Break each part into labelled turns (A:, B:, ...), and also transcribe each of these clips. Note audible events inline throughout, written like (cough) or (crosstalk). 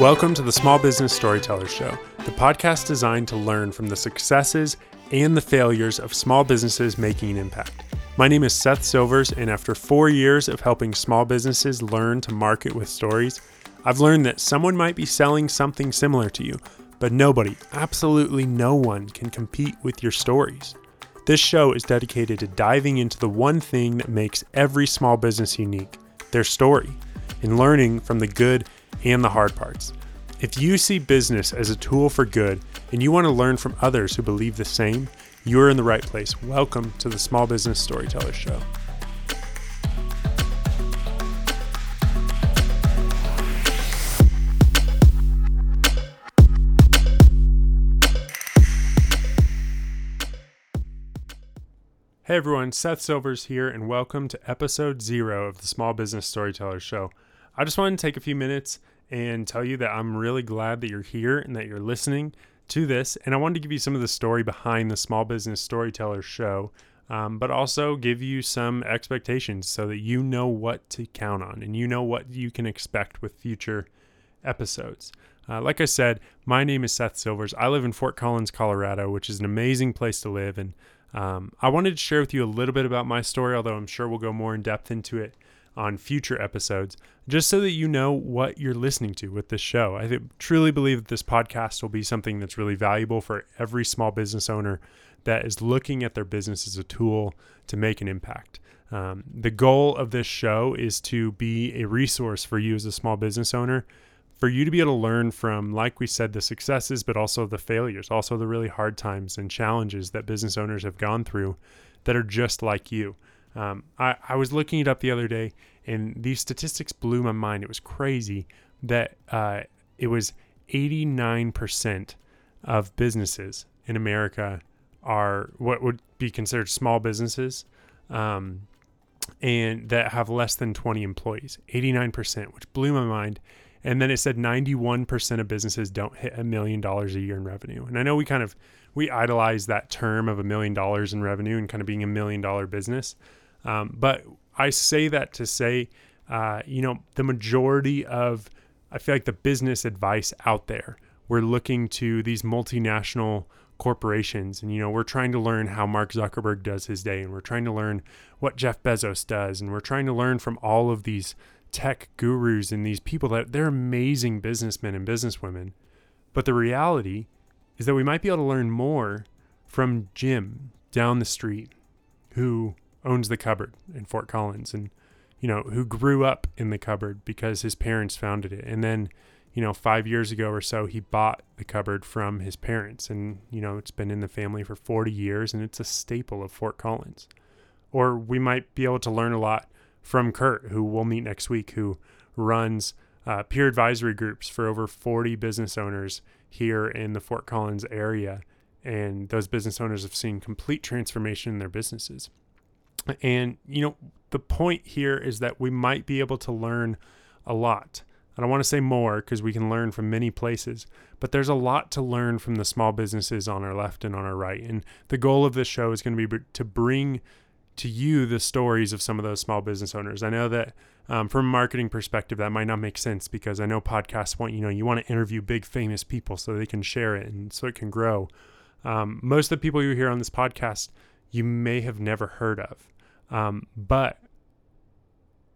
A: Welcome to the Small Business Storyteller Show, the podcast designed to learn from the successes and the failures of small businesses making an impact. My name is Seth Silvers, and after four years of helping small businesses learn to market with stories, I've learned that someone might be selling something similar to you, but nobody, absolutely no one, can compete with your stories. This show is dedicated to diving into the one thing that makes every small business unique their story, and learning from the good and the hard parts. If you see business as a tool for good and you want to learn from others who believe the same, you're in the right place. Welcome to the Small Business Storyteller Show. Hey everyone, Seth Silvers here, and welcome to episode zero of the Small Business Storyteller Show. I just wanted to take a few minutes and tell you that I'm really glad that you're here and that you're listening to this. And I wanted to give you some of the story behind the Small Business Storyteller show, um, but also give you some expectations so that you know what to count on and you know what you can expect with future episodes. Uh, like I said, my name is Seth Silvers. I live in Fort Collins, Colorado, which is an amazing place to live. And um, I wanted to share with you a little bit about my story, although I'm sure we'll go more in depth into it on future episodes, just so that you know what you're listening to with this show. I th- truly believe that this podcast will be something that's really valuable for every small business owner that is looking at their business as a tool to make an impact. Um, the goal of this show is to be a resource for you as a small business owner, for you to be able to learn from, like we said, the successes, but also the failures, also the really hard times and challenges that business owners have gone through that are just like you. Um, I, I was looking it up the other day, and these statistics blew my mind. It was crazy that uh, it was 89% of businesses in America are what would be considered small businesses um, and that have less than 20 employees 89% which blew my mind and then it said 91% of businesses don't hit a million dollars a year in revenue and i know we kind of we idolize that term of a million dollars in revenue and kind of being a million dollar business um, but I say that to say, uh, you know, the majority of, I feel like the business advice out there, we're looking to these multinational corporations. And you know we're trying to learn how Mark Zuckerberg does his day and we're trying to learn what Jeff Bezos does and we're trying to learn from all of these tech gurus and these people that they're amazing businessmen and businesswomen. But the reality is that we might be able to learn more from Jim down the street who owns the cupboard in Fort Collins and you know who grew up in the cupboard because his parents founded it. And then you know 5 years ago or so he bought the cupboard from his parents. And you know it's been in the family for 40 years and it's a staple of Fort Collins. Or we might be able to learn a lot from Kurt who we'll meet next week who runs uh, peer advisory groups for over 40 business owners here in the Fort Collins area. And those business owners have seen complete transformation in their businesses and, you know, the point here is that we might be able to learn a lot. I don't want to say more because we can learn from many places, but there's a lot to learn from the small businesses on our left and on our right. And the goal of this show is going to be to bring to you the stories of some of those small business owners. I know that um, from a marketing perspective, that might not make sense because I know podcasts want, you know, you want to interview big famous people so they can share it and so it can grow. Um, most of the people you hear on this podcast, you may have never heard of. Um, but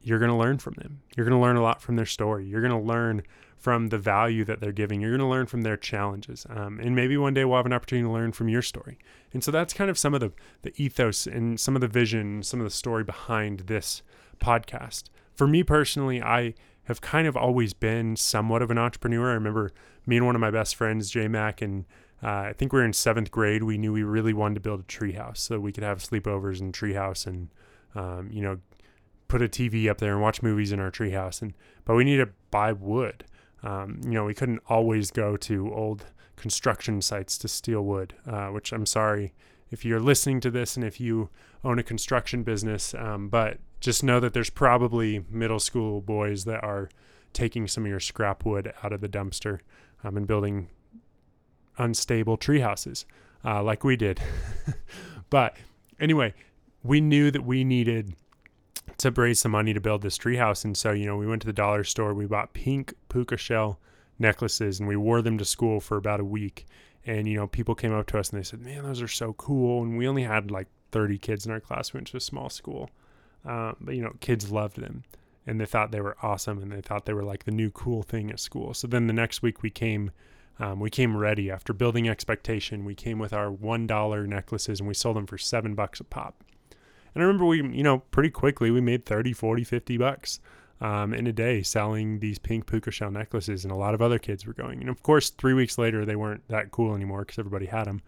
A: you're going to learn from them. You're going to learn a lot from their story. You're going to learn from the value that they're giving. You're going to learn from their challenges. Um, and maybe one day we'll have an opportunity to learn from your story. And so that's kind of some of the, the ethos and some of the vision, some of the story behind this podcast. For me personally, I have kind of always been somewhat of an entrepreneur. I remember me and one of my best friends, J Mac, and uh, I think we were in seventh grade. We knew we really wanted to build a treehouse so we could have sleepovers in treehouse and um, you know, put a TV up there and watch movies in our treehouse. And but we needed to buy wood. Um, you know, we couldn't always go to old construction sites to steal wood. Uh, which I'm sorry if you're listening to this and if you own a construction business, um, but just know that there's probably middle school boys that are taking some of your scrap wood out of the dumpster um, and building unstable tree houses uh, like we did. (laughs) but anyway, we knew that we needed to raise some money to build this treehouse. And so, you know, we went to the dollar store, we bought pink puka shell necklaces and we wore them to school for about a week. And, you know, people came up to us and they said, man, those are so cool. And we only had like 30 kids in our class. We went to a small school. Um, but, you know, kids loved them and they thought they were awesome and they thought they were like the new cool thing at school. So then the next week we came um, we came ready after building expectation. We came with our one dollar necklaces and we sold them for seven bucks a pop. And I remember we, you know, pretty quickly we made 30, 40, 50 bucks um, in a day selling these pink puka shell necklaces. And a lot of other kids were going. And of course, three weeks later, they weren't that cool anymore because everybody had them.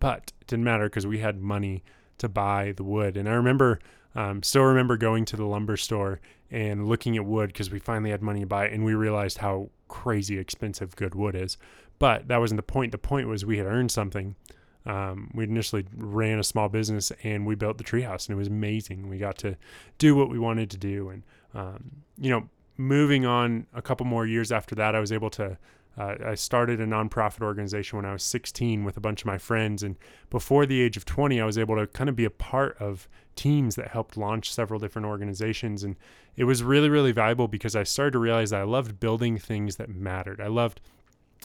A: But it didn't matter because we had money to buy the wood. And I remember, um, still remember going to the lumber store and looking at wood because we finally had money to buy it. And we realized how crazy expensive good wood is. But that wasn't the point. The point was we had earned something. Um, we initially ran a small business and we built the treehouse, and it was amazing. We got to do what we wanted to do, and um, you know, moving on a couple more years after that, I was able to. Uh, I started a nonprofit organization when I was 16 with a bunch of my friends, and before the age of 20, I was able to kind of be a part of teams that helped launch several different organizations, and it was really, really valuable because I started to realize that I loved building things that mattered. I loved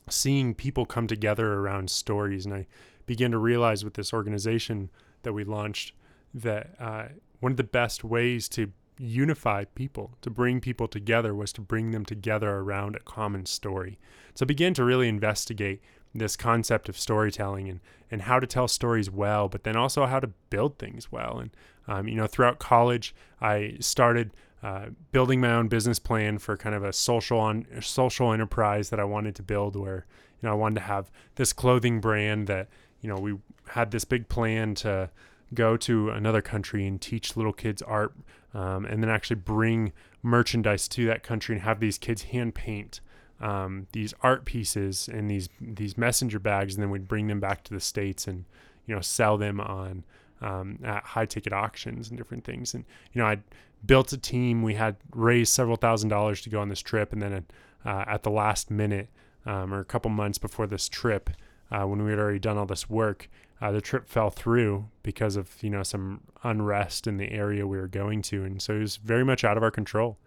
A: seeing people come together around stories. And I began to realize with this organization that we launched that uh, one of the best ways to unify people, to bring people together, was to bring them together around a common story. So I began to really investigate this concept of storytelling and, and how to tell stories well, but then also how to build things well. And, um, you know, throughout college, I started uh, building my own business plan for kind of a social on social enterprise that I wanted to build where you know I wanted to have this clothing brand that you know we had this big plan to go to another country and teach little kids art um, and then actually bring merchandise to that country and have these kids hand paint um, these art pieces in these these messenger bags and then we'd bring them back to the states and you know sell them on um, at high ticket auctions and different things and you know I'd built a team. We had raised several thousand dollars to go on this trip, and then uh, at the last minute, um, or a couple months before this trip, uh, when we had already done all this work, uh, the trip fell through because of you know some unrest in the area we were going to, and so it was very much out of our control.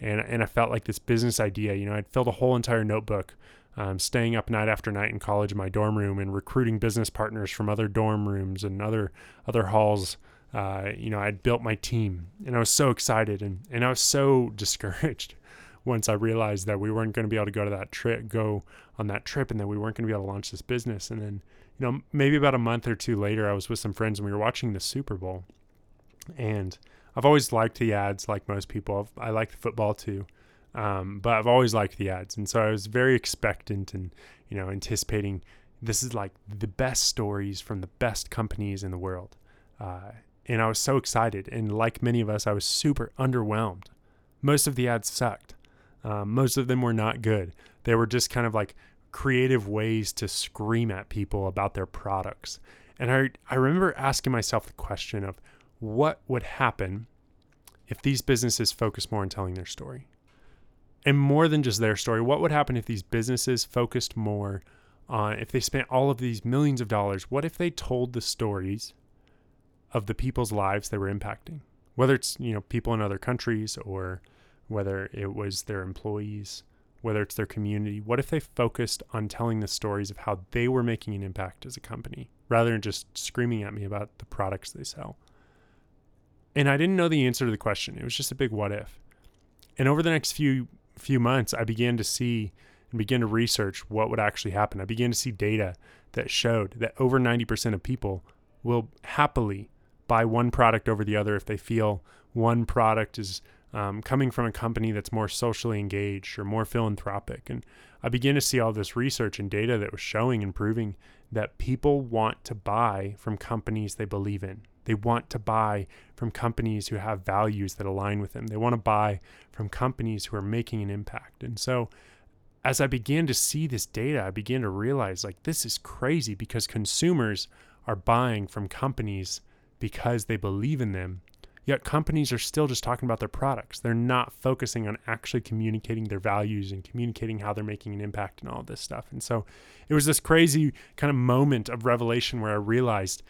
A: And and I felt like this business idea, you know, I'd filled a whole entire notebook. Um, staying up night after night in college in my dorm room and recruiting business partners from other dorm rooms and other other halls uh, you know, I'd built my team and I was so excited and, and I was so (laughs) discouraged once I realized that we weren't going to be able to go to that trip, go on that trip, and that we weren't going to be able to launch this business. And then, you know, maybe about a month or two later, I was with some friends and we were watching the Super Bowl. And I've always liked the ads, like most people. I like the football too, um, but I've always liked the ads, and so I was very expectant and you know anticipating this is like the best stories from the best companies in the world. Uh, and I was so excited. And like many of us, I was super underwhelmed. Most of the ads sucked. Um, most of them were not good. They were just kind of like creative ways to scream at people about their products. And I, I remember asking myself the question of what would happen if these businesses focused more on telling their story? And more than just their story, what would happen if these businesses focused more on, if they spent all of these millions of dollars, what if they told the stories of the people's lives they were impacting, whether it's you know people in other countries or whether it was their employees, whether it's their community. What if they focused on telling the stories of how they were making an impact as a company rather than just screaming at me about the products they sell? And I didn't know the answer to the question. It was just a big what if. And over the next few few months, I began to see and begin to research what would actually happen. I began to see data that showed that over 90% of people will happily buy one product over the other if they feel one product is um, coming from a company that's more socially engaged or more philanthropic. And I began to see all this research and data that was showing and proving that people want to buy from companies they believe in. They want to buy from companies who have values that align with them. They want to buy from companies who are making an impact. And so, as I began to see this data, I began to realize like this is crazy because consumers are buying from companies because they believe in them. Yet companies are still just talking about their products. They're not focusing on actually communicating their values and communicating how they're making an impact and all this stuff. And so it was this crazy kind of moment of revelation where I realized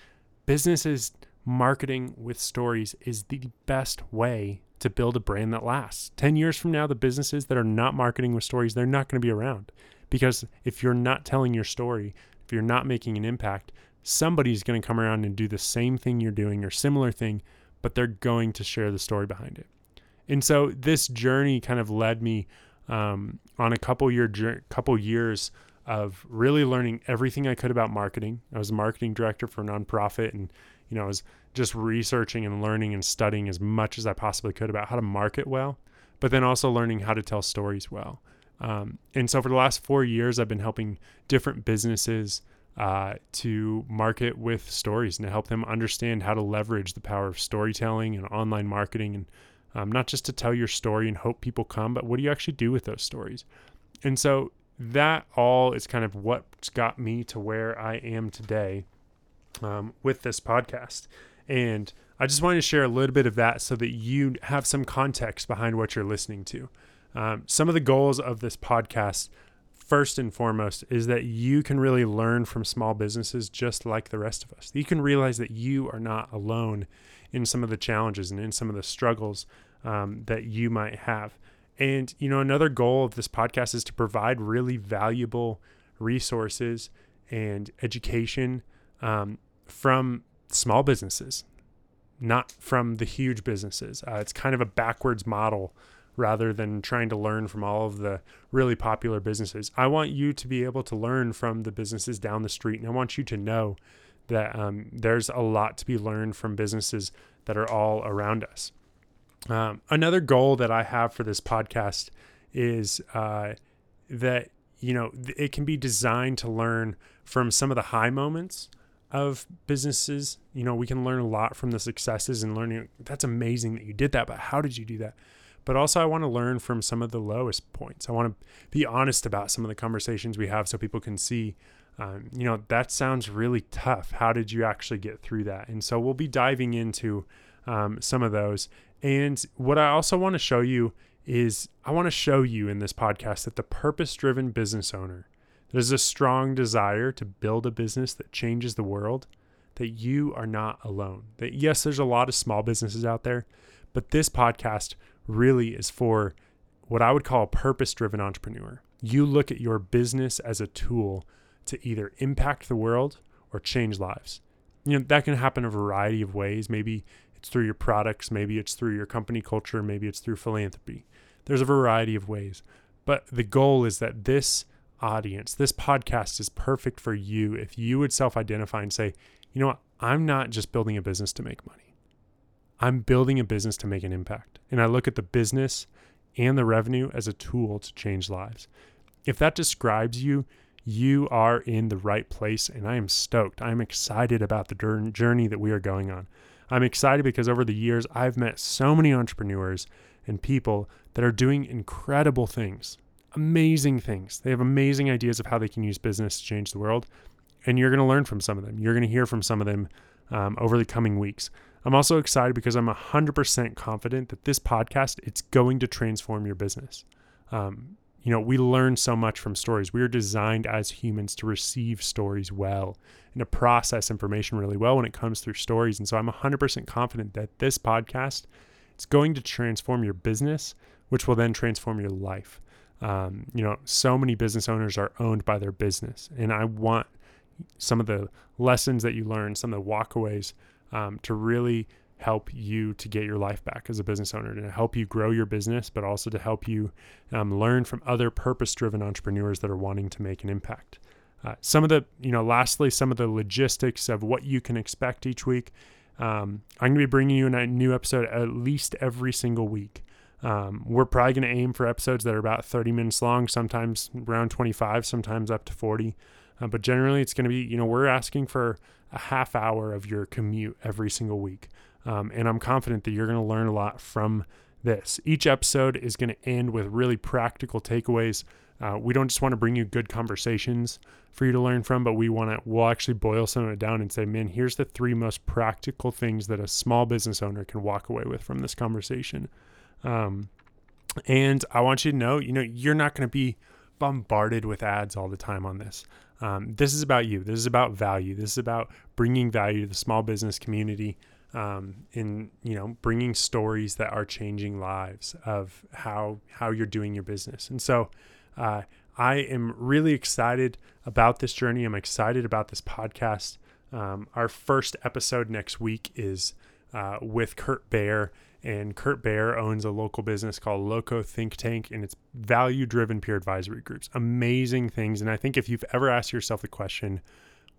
A: businesses marketing with stories is the best way to build a brand that lasts. 10 years from now, the businesses that are not marketing with stories, they're not going to be around Because if you're not telling your story, if you're not making an impact, somebody's going to come around and do the same thing you're doing or similar thing, but they're going to share the story behind it. And so this journey kind of led me um, on a couple year couple years of really learning everything I could about marketing. I was a marketing director for a nonprofit, and you know I was just researching and learning and studying as much as I possibly could about how to market well, but then also learning how to tell stories well. Um, and so for the last four years, I've been helping different businesses uh, to market with stories and to help them understand how to leverage the power of storytelling and online marketing and um, not just to tell your story and hope people come, but what do you actually do with those stories? And so that all is kind of what's got me to where I am today um, with this podcast. And I just wanted to share a little bit of that so that you have some context behind what you're listening to. Um, some of the goals of this podcast, first and foremost, is that you can really learn from small businesses just like the rest of us. You can realize that you are not alone in some of the challenges and in some of the struggles um, that you might have. And, you know, another goal of this podcast is to provide really valuable resources and education um, from small businesses, not from the huge businesses. Uh, it's kind of a backwards model rather than trying to learn from all of the really popular businesses. I want you to be able to learn from the businesses down the street, and I want you to know that um, there's a lot to be learned from businesses that are all around us. Um, another goal that I have for this podcast is uh, that you know it can be designed to learn from some of the high moments of businesses. You know, we can learn a lot from the successes and learning. That's amazing that you did that, but how did you do that? But also, I want to learn from some of the lowest points. I want to be honest about some of the conversations we have so people can see, um, you know, that sounds really tough. How did you actually get through that? And so we'll be diving into um, some of those. And what I also want to show you is I want to show you in this podcast that the purpose driven business owner there's a strong desire to build a business that changes the world, that you are not alone. That yes, there's a lot of small businesses out there, but this podcast really is for what I would call a purpose driven entrepreneur. You look at your business as a tool to either impact the world or change lives. You know, that can happen a variety of ways. Maybe it's through your products, maybe it's through your company culture, maybe it's through philanthropy. There's a variety of ways. But the goal is that this audience. This podcast is perfect for you if you would self identify and say, you know what, I'm not just building a business to make money, I'm building a business to make an impact. And I look at the business and the revenue as a tool to change lives. If that describes you, you are in the right place. And I am stoked. I'm excited about the journey that we are going on. I'm excited because over the years, I've met so many entrepreneurs and people that are doing incredible things amazing things. They have amazing ideas of how they can use business to change the world. And you're going to learn from some of them. You're going to hear from some of them um, over the coming weeks. I'm also excited because I'm 100% confident that this podcast it's going to transform your business. Um, you know, we learn so much from stories. We are designed as humans to receive stories well and to process information really well when it comes through stories. And so I'm 100% confident that this podcast it's going to transform your business, which will then transform your life. Um, you know, so many business owners are owned by their business, and I want some of the lessons that you learn, some of the walkaways, um, to really help you to get your life back as a business owner, to help you grow your business, but also to help you um, learn from other purpose-driven entrepreneurs that are wanting to make an impact. Uh, some of the, you know, lastly, some of the logistics of what you can expect each week. Um, I'm going to be bringing you a new episode at least every single week. Um, we're probably going to aim for episodes that are about 30 minutes long, sometimes around 25, sometimes up to 40. Uh, but generally, it's going to be, you know, we're asking for a half hour of your commute every single week. Um, and I'm confident that you're going to learn a lot from this. Each episode is going to end with really practical takeaways. Uh, we don't just want to bring you good conversations for you to learn from, but we want to, we'll actually boil some of it down and say, man, here's the three most practical things that a small business owner can walk away with from this conversation. Um, and I want you to know, you know, you're not going to be bombarded with ads all the time on this. Um, this is about you. This is about value. This is about bringing value to the small business community. Um, in you know, bringing stories that are changing lives of how how you're doing your business. And so, uh, I am really excited about this journey. I'm excited about this podcast. Um, our first episode next week is uh, with Kurt Baer. And Kurt Baer owns a local business called Loco Think Tank, and it's value driven peer advisory groups. Amazing things. And I think if you've ever asked yourself the question,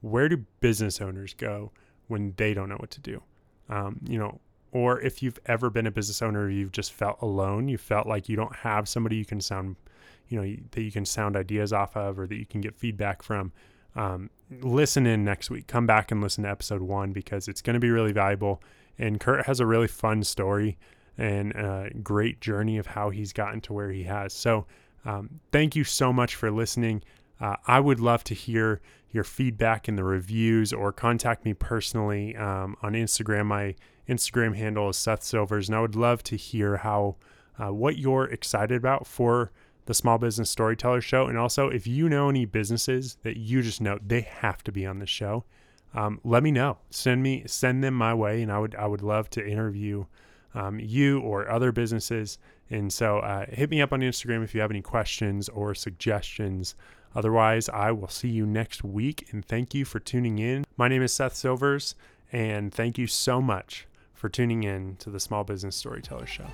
A: where do business owners go when they don't know what to do? Um, you know, or if you've ever been a business owner, you've just felt alone, you felt like you don't have somebody you can sound, you know, that you can sound ideas off of or that you can get feedback from. Um, listen in next week. Come back and listen to episode one because it's going to be really valuable. And Kurt has a really fun story and a great journey of how he's gotten to where he has. So, um, thank you so much for listening. Uh, I would love to hear your feedback in the reviews or contact me personally um, on Instagram. My Instagram handle is Seth Silvers, and I would love to hear how uh, what you're excited about for the Small Business Storyteller Show. And also, if you know any businesses that you just know they have to be on the show, um, let me know. Send me send them my way, and I would I would love to interview um, you or other businesses. And so, uh, hit me up on Instagram if you have any questions or suggestions. Otherwise, I will see you next week, and thank you for tuning in. My name is Seth Silvers, and thank you so much for tuning in to the Small Business Storyteller Show.